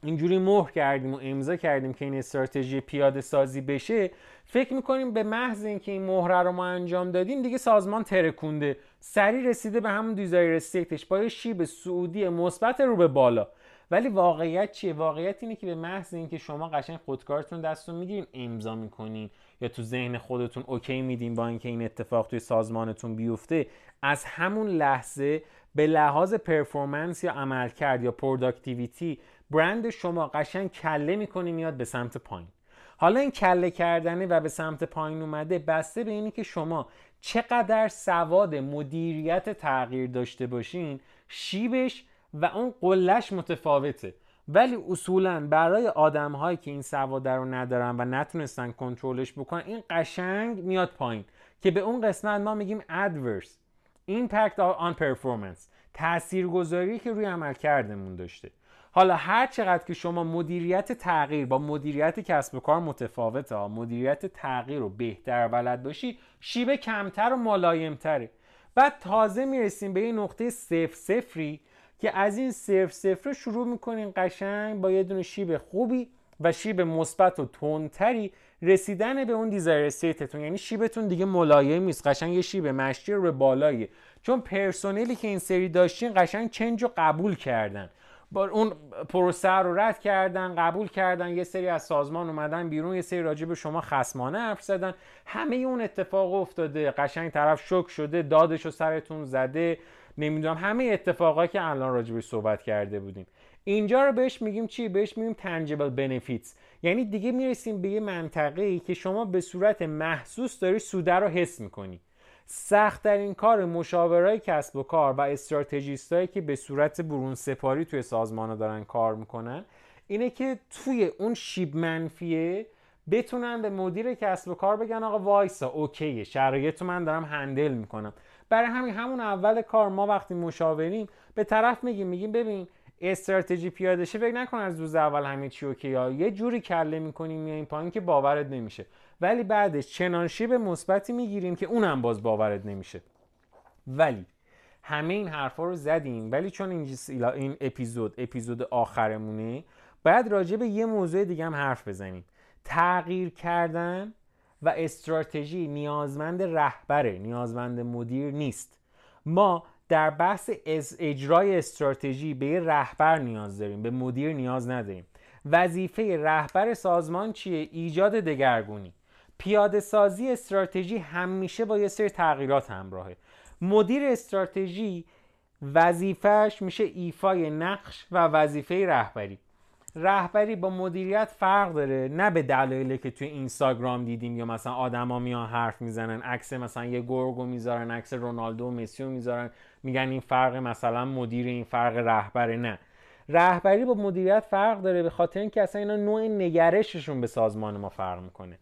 اینجوری مهر کردیم و امضا کردیم که این استراتژی پیاده سازی بشه فکر می‌کنیم به محض اینکه این مهره رو ما انجام دادیم دیگه سازمان ترکونده. سریع رسیده به همون desired state ش. با شیب صعودی مثبت رو به بالا. ولی واقعیت چیه؟ واقعیت اینه که به محض اینکه شما قشنگ خودکارتون دستتون می‌گیرین امضا می‌کنین. یا تو ذهن خودتون okay میدین با اینکه این اتفاق توی سازمانتون بیفته. از همون لحظه به لحاظ performance یا عملکرد یا productivity برند شما قشنگ کله می‌کنی میاد به سمت پایین. حالا این کله کردنه و به سمت پایین اومده بسته به اینی که شما چقدر سواد مدیریت تغییر داشته باشین شیبش و اون قله‌ش متفاوته. ولی اصولا برای آدم هایی که این سواد رو ندارن و نتونستن کنترلش بکنن این قشنگ میاد پایین. که به اون قسمت ما میگیم adverse impact on performance تاثیرگذاری که روی عملکردمون داشته. حالا هر چقدر که شما مدیریت تغییر با مدیریت کسب و کار متفاوته ها مدیریت تغییر رو بهتر بلد باشی شیبه کمتر و ملایمتره. بعد تازه می‌رسیم به این نقطه صفر صفری که از این صفر صفر شروع می‌کنین قشنگ با یه دونه شیب خوبی و شیب مثبت و تندتری رسیدن به اون desired state تون یعنی شیبتون دیگه ملایم نیست. قشنگ یه شیب مشتی رو به بالاییه چون پرسونلی که این سری داشتین قشنگ change رو قبول کردن. با اون پروسه رو رد کردن قبول کردن یه سری از سازمان اومدن بیرون یه سری راجع به شما خسمانه حرف زدن. همه اون اتفاق افتاده. قشنگ طرف شوک شده دادش رو سرتون زده. نمی‌دونم همه اتفاقایی که الان راجع به صحبت کرده بودیم. اینجا رو بهش میگیم چی؟ بهش میگیم tangible benefits. یعنی دیگه می‌رسیم به یه منطقه ای که شما به صورت محسوس داری سوده رو حس می‌کنی. سختترین کار مشاورای کسب و کار و استراتژیستایی که به صورت برون سپاری توی سازمان دارن کار می‌کنن اینه که توی اون شیب منفیه بتونن به مدیر کسب و کار بگن آقا وایسا اوکیه شرایط من دارم هندل می‌کنم. برای همین همون اول کار ما وقتی مشاوریم به طرف میگیم میگیم ببین استراتژی پیاده شه فکر نکن از روز اول همه چی اوکی یا یه جوری کله می‌کنیم میاییم پایین که باورت نمیشه. ولی بعدش چنان شیب مثبتی می‌گیریم که اونم باز باورت نمیشه. ولی همه این حرفا رو زدیم ولی چون این, این اپیزود اپیزود آخرمونه باید راجع به یه موضوع دیگه هم حرف بزنیم. تغییر کردن و استراتژی نیازمند رهبره نیازمند مدیر نیست. ما در بحث اجرای استراتژی به رهبر نیاز داریم به مدیر نیاز نداریم. وظیفه رهبر سازمان چیه؟ ایجاد دگرگونی. پیاده سازی استراتژی همیشه با یه سری تغییرات همراهه. مدیر استراتژی وظیفهش میشه ایفای نقش و وظیفه رهبری. رهبری با مدیریت فرق داره نه به دلایلی که توی اینستاگرام دیدیم یا مثلا آدما میان حرف می‌زنن عکس مثلا یه گورگو می‌ذارن عکس رونالدو و مسیو می‌ذارن میگن این فرق مثلا مدیر این فرق رهبره. نه. رهبری با مدیریت فرق داره به خاطر اینکه اصلا اینا نوع نگرششون به سازمان ما فرق می‌کنه.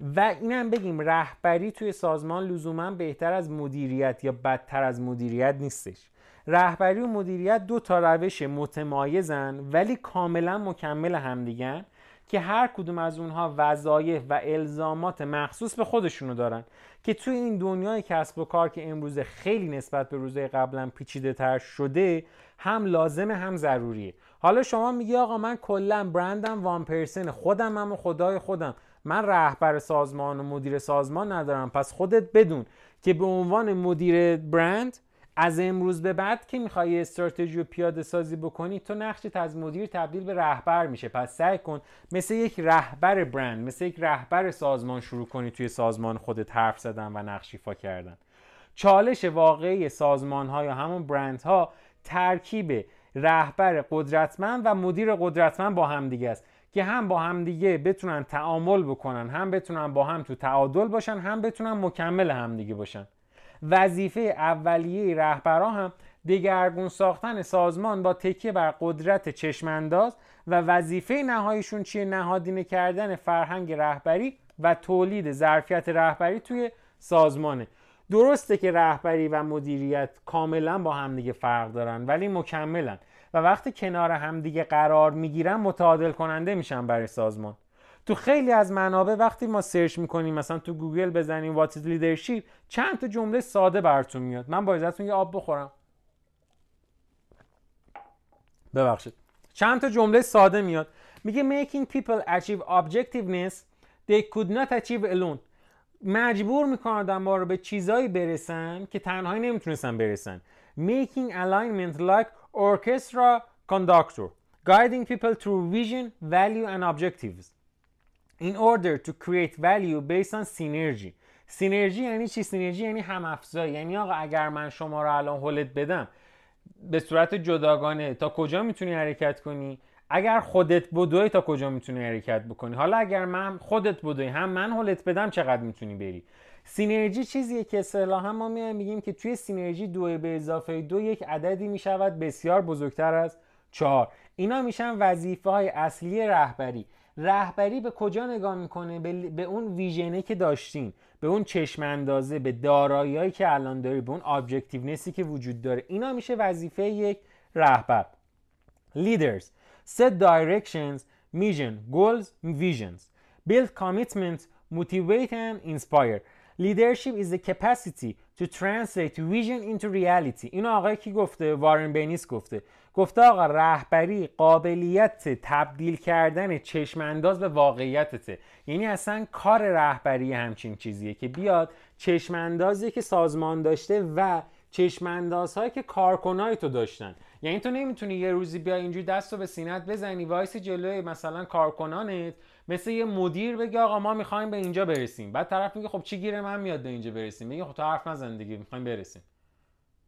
و اینم بگیم رهبری توی سازمان لزوما بهتر از مدیریت یا بدتر از مدیریت نیستش. رهبری و مدیریت دو تا روش متمایزن ولی کاملا مکمل همدیگن که هر کدوم از اونها وظایف و الزامات مخصوص به خودشونو دارن. که توی این دنیای کسب و کار که امروزه خیلی نسبت به روزهای قبلا پیچیده تر شده هم لازمه هم ضروریه. حالا شما میگی آقا من کلا برندم وان پرسن خودم هم و خدای خودم. من رهبر سازمان و مدیر سازمان ندارم. پس خودت بدون که به عنوان مدیر برند از امروز به بعد که می‌خوای استراتژی رو پیاده سازی بکنی تو نقشت از مدیر تبدیل به رهبر میشه. پس سعی کن مثل یک رهبر برند مثل یک رهبر سازمان شروع کنی توی سازمان خودت حرف زدن و نقش ایفا کردن. چالش واقعی سازمان ها یا همون برند ها ترکیب رهبر قدرتمند و مدیر قدرتمند با هم دیگه است. که هم با هم دیگه بتونن تعامل بکنن هم بتونن با هم تو تعادل باشن هم بتونن مکمل همدیگه باشن. وظیفه اولیه رهبرا هم دگرگون ساختن سازمان با تکیه بر قدرت چشمانداز و وظیفه نهاییشون چیه؟ نهادینه کردن فرهنگ رهبری و تولید ظرفیت رهبری توی سازمانه. درسته که رهبری و مدیریت کاملا با همدیگه فرق دارن ولی مکملن و وقتی کنار همدیگه قرار می‌گیرن متعادل کننده میشن برای سازمان. تو خیلی از منابع وقتی ما search می‌کنیم مثلا تو گوگل بزنیم what leadership چند تا جمله ساده براتون میاد. من با اجازهتون یه آب بخورم. ببخشید. چند تا جمله ساده میاد. میگه making people achieve objectiveness they could not achieve alone. مجبور می‌کنه آدم رو به چیزایی برسن که تنهایی نمی‌تونستن برسن. Making alignment like orchestra conductor guiding people through vision value and objectives in order to create value based on synergy. سینرژی یعنی چی؟ سینرژی یعنی هم افزایی یعنی آقا اگر من شما رو الان هولت بدم به صورت جداگانه تا کجا می‌تونی حرکت کنی؟ اگر خودت بدوی تا کجا می‌تونی حرکت بکنی؟ حالا اگر من خودت بدوی هم من هولت بدم چقدر می‌تونی بری؟ synergy چیزیه که اصطلاحا ما میگیم که توی synergy دو به اضافه دو یک عددی می‌شود بسیار بزرگتر از چهار. اینا میشن وظیفه های اصلی رهبری. رهبری به کجا نگاه می‌کنه؟ به, اون vision ه که داشتین به اون چشم اندازه به داراییایی که الان داری به اون objectives ی که وجود داره. اینا میشه وظیفه یک رهبر. Leaders. Set directions mission goals visions. Build commitment motivate and inspire. Leadership is the capacity to translate vision into reality. اینو آقای کی گفته؟ وارن بینیس گفته. گفته آقا رهبری قابلیت تبدیل کردن چشم انداز به واقعیتته. یعنی اصلا کار رهبری همچین چیزیه که بیاد چشم اندازی که سازمان داشته و چشم اندازهایی که کارکنای تو داشتن. یعنی تو نمی‌تونی یه روزی بیا اینجوری دست رو به سینت بزنی وایس جلوی مثلا کارکنانت مثل یه مدیر بگی آقا ما می‌خوایم به اینجا برسیم. بعد طرف میگه خب چی گیر من میاد به اینجا برسیم؟ میگه خب تو حرف نزن دیگه می‌خوایم برسیم.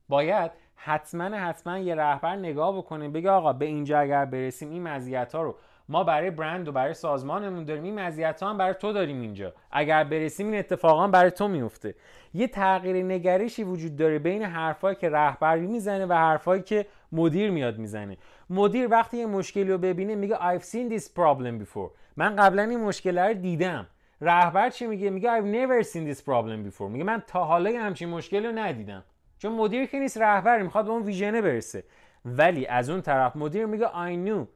باید حتما حتما یه رهبر نگاه بکنه بگه آقا به اینجا اگر برسیم این مزیت ها رو ما برای برند و برای سازمانمون داریم این مزیت ها هم برای تو داریم اینجا. اگر برسیم این اتفاقا برای تو میفته یه تغییر نگرشی وجود داره بین حرفایی که رهبری می‌زنه و حرفایی که مدیر میاد می‌زنه. مدیر وقتی یه مشکلی رو ببینه میگه I've seen this problem before. من قبلا این مشکل رو دیدم. رهبر چی میگه؟ میگه I've never seen this problem before. میگه من تا حالا همچین مشکلی رو ندیدم. چون مدیر که نیست رهبر می‌خواد به اون ویژنه برسه. ولی از اون طرف مدیر میگه I knew.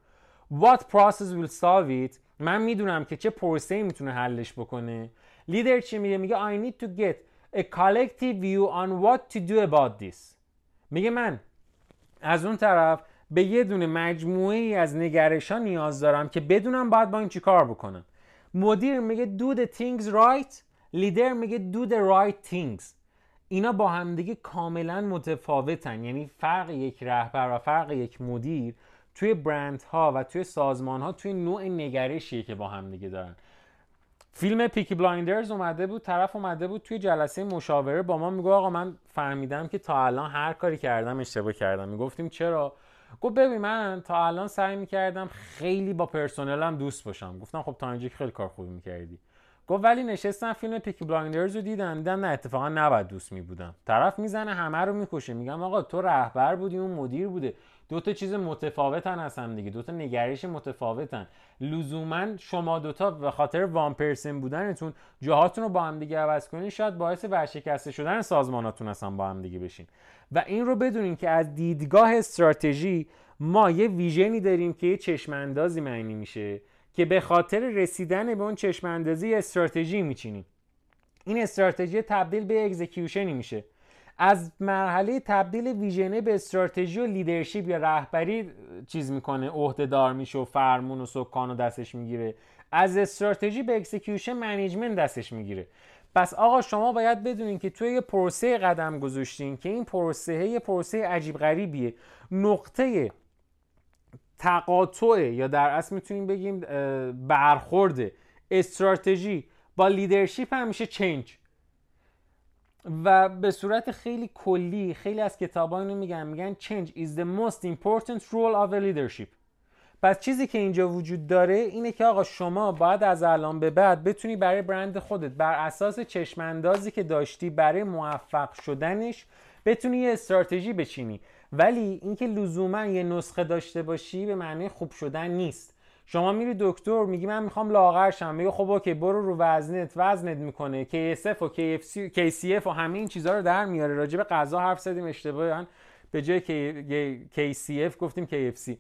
What process will solve it? من می‌دونم که چه پروسه می‌تونه حلش بکنه. لیدر چی میگه؟ میگه I need to get a collective view on what to do about this. میگه من از اون طرف به یه دونه مجموعه ای از نگرشان نیاز دارم که بدونم باید با این چی کار بکنم. مدیر میگه do the things right لیدر میگه do the right things. اینا با همدیگه کاملا متفاوتن. یعنی فرق یک رهبر و فرق یک مدیر توی برند ها و توی سازمان ها توی نوع نگرشیه که با همدیگه دارن. فیلم Peaky Blinders اومده بود طرف اومده بود توی جلسه مشاوره با ما میگه آقا من فهمیدم که تا الان هر کاری کردم اشتباه کردم. می‌گفتیم چرا؟ گفت ببین من تا الان سعی می‌کردم خیلی با پرسنلم دوست باشم. گفتم خب تا اینجا خیلی کار خوبی می‌کردی. گفت ولی نشستم فیلم Peaky Blinders رو دیدم دیدم نه اتفاقا نباید دوست می بودم طرف می‌زنه همه رو می‌کشه. میگم آقا تو رهبر بودی اون مدیر بوده. دو تا چیز متفاوتن هستن دیگه. دو تا نگرش متفاوتن. لزوما شما دوتا به خاطر wrong person بودنتون جاهاتون رو با هم دیگه عوض کنین. شاید باعث ورشکسته شدن سازماناتون هستن با هم دیگه بشین. و این رو بدونین که از دیدگاه استراتژی ما یه vision ی داریم که یه چشم اندازی معنی میشه که به خاطر رسیدن به اون چشم اندازی استراتژی میچینیم. این استراتژی تبدیل به execution ی میشه. از مرحله تبدیل vision ه به استراتژی و leadership یا رهبری چیز می‌کنه عهدهدار میشه و فرمون و سکان و دستش می‌گیره. از استراتژی به execution، management دستش می‌گیره. پس آقا شما باید بدونین که توی یه پروسه قدم گذاشتین که این پروسه یه پروسه عجیب غریبیه. نقطه تقاطع یا در اصل می‌تونیم بگیم برخورد استراتژی با leadership میشه change. و به صورت خیلی کلی خیلی از کتاب اینو میگن میگن change is the most important role of a leadership. پس چیزی که اینجا وجود داره اینه که آقا شما باید از الان به بعد بتونی برای برند خودت بر اساس چشماندازی که داشتی برای موفق شدنش بتونی یه استراتژی بچینی. ولی اینکه لزوما یه نسخه داشته باشی به معنی خوب شدن نیست. شما میری دکتر میگی من می‌خوام لاغر شم میگه خب اوکی برو رو وزنت. وزنت می‌کنه. KSF و KFC KCF و همه این چیزها رو در میاره. راجع به غذا حرف زدیم اشتباهن به جای KCF گفتیم KFC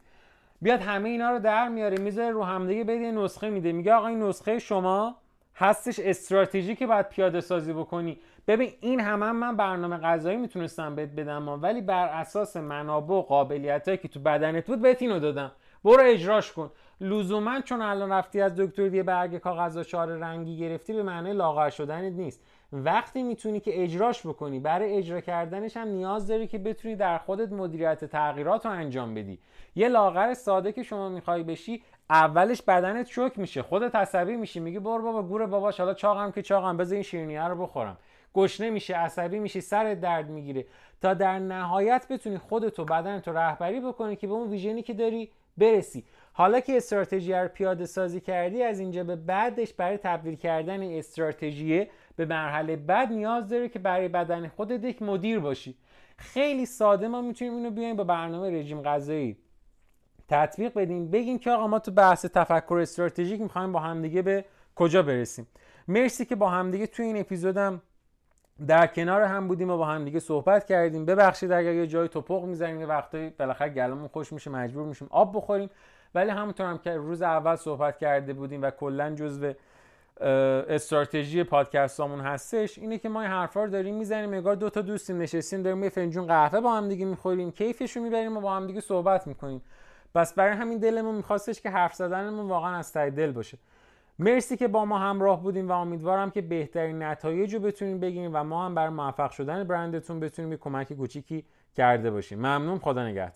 بیاد همه اینا رو در میاره می‌ذاره رو همدیگه بده نسخه میده. میگه آقا این نسخه شما هستش استراتژی که باید پیاده سازی بکنی. ببین این همه هم من برنامه غذایی می‌تونستم بهت بدم ولی بر اساس منابع و قابلیتایی که تو بدنت بود بهت اینو دادم. برو اجراش کن. لزوما چون الان رفتی از دکتر یه برگ کاغذ و چهار رنگی گرفتی به معنی لاغر شدنت نیست. وقتی می‌تونی که اجراش بکنی برای اجرا کردنش هم نیاز داری که بتونی در خودت مدیریت تغییرات رو انجام بدی. یه لاغر ساده که شما می‌خوای بشی اولش بدنت شوک میشه خودت عصبی میشی میگی برو بابا گور باباش حالا چاقم که چاقم بذار این شیرینیه رو بخورم. گشنه میشه عصبی میشی سرت درد می‌گیره. تا در نهایت بتونی خودتو بدنتو رهبری بکنی که به اون ویژنی که داری برسی. حالا که استراتژی رو پیاده سازی کردی از اینجا به بعدش برای تبدیل کردن استراتژی به مرحله بعد نیاز داره که برای بدن خودت یک مدیر باشی. خیلی ساده ما می‌تونیم اینو بیایم با برنامه رژیم غذایی. تطبیق بدیم بگیم که آقا ما تو بحث تفکر استراتژیک می‌خوایم با همدیگه به کجا برسیم. مرسی که با همدیگه توی این اپیزودم در کنار هم بودیم و با هم دیگه صحبت کردیم. ببخشید اگر یه جای توپق می‌زنیم یه وقتایی بالاخره گلمون خوش میشه مجبور میشیم آب بخوریم. ولی همونطور هم که روز اول صحبت کرده بودیم و کلا جزو استراتژی پادکستامون هستش اینه که ما این حرفا رو داریم می‌زنیم نگار دو تا دوستیم نشستیم داریم یه فنجون قهوه با هم دیگه می‌خوریم کیفش رو می‌بریم و با هم دیگه صحبت می‌کنیم. بس برای همین دلمون میخواستش که حرف زدنمون واقعا از ته دل باشه. مرسی که با ما همراه بودیم و امیدوارم که بهترین نتایج رو بتونیم بگیریم و ما هم برای موفق شدن برندتون بتونیم یه کمک کوچیکی کرده باشیم. ممنون خدا نگهدار.